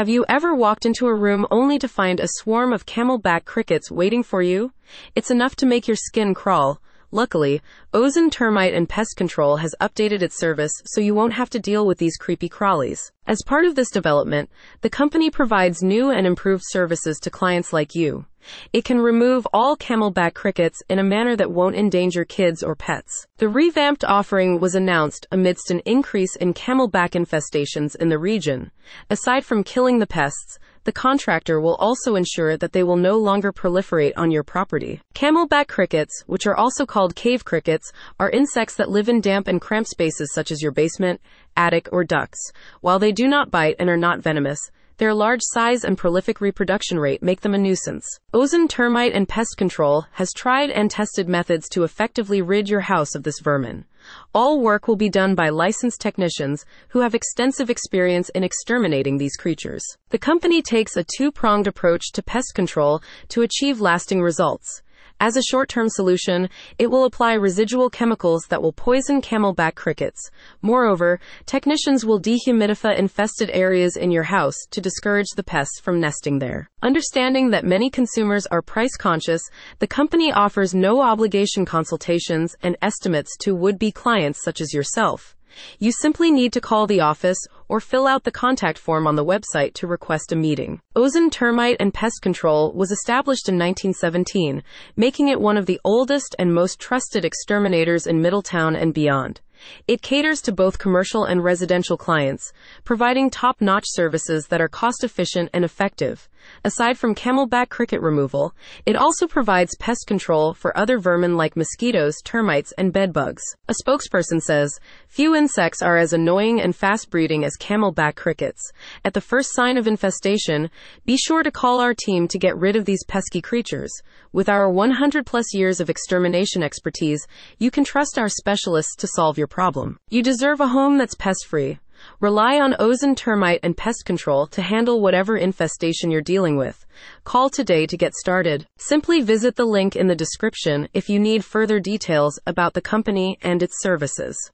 Have you ever walked into a room only to find a swarm of camelback crickets waiting for you? It's enough to make your skin crawl. Luckily, Ozane Termite and Pest Control has updated its service so you won't have to deal with these creepy crawlies. As part of this development, the company provides new and improved services to clients like you. It can remove all camelback crickets in a manner that won't endanger kids or pets. The revamped offering was announced amidst an increase in camelback infestations in the region. Aside from killing the pests, the contractor will also ensure that they will no longer proliferate on your property. Camelback crickets, which are also called cave crickets, are insects that live in damp and cramped spaces such as your basement, attic, or ducts. While they do not bite and are not venomous, their large size and prolific reproduction rate make them a nuisance. Ozane Termite and Pest Control has tried and tested methods to effectively rid your house of this vermin. All work will be done by licensed technicians who have extensive experience in exterminating these creatures. The company takes a two pronged approach to pest control to achieve lasting results. As a short term solution, it will apply residual chemicals that will poison camelback crickets. Moreover, technicians will dehumidify infested areas in your house to discourage the pests from nesting there. Understanding that many consumers are price conscious, the company offers no obligation consultations and estimates to would be clients such as yourself. You simply need to call the office or fill out the contact form on the website to request a meeting. Ozane Termite and Pest Control was established in 1917, making it one of the oldest and most trusted exterminators in Middletown and beyond. It caters to both commercial and residential clients, providing top notch services that are cost efficient and effective. Aside from camelback cricket removal, it also provides pest control for other vermin like mosquitoes, termites, and bedbugs. A spokesperson says, Few insects are as annoying and fast breeding as camelback crickets. At the first sign of infestation, be sure to call our team to get rid of these pesky creatures. With our 100 plus years of extermination expertise, you can trust our specialists to solve your problem. You deserve a home that's pest free. Rely on Ozane termite and pest control to handle whatever infestation you're dealing with. Call today to get started. Simply visit the link in the description if you need further details about the company and its services.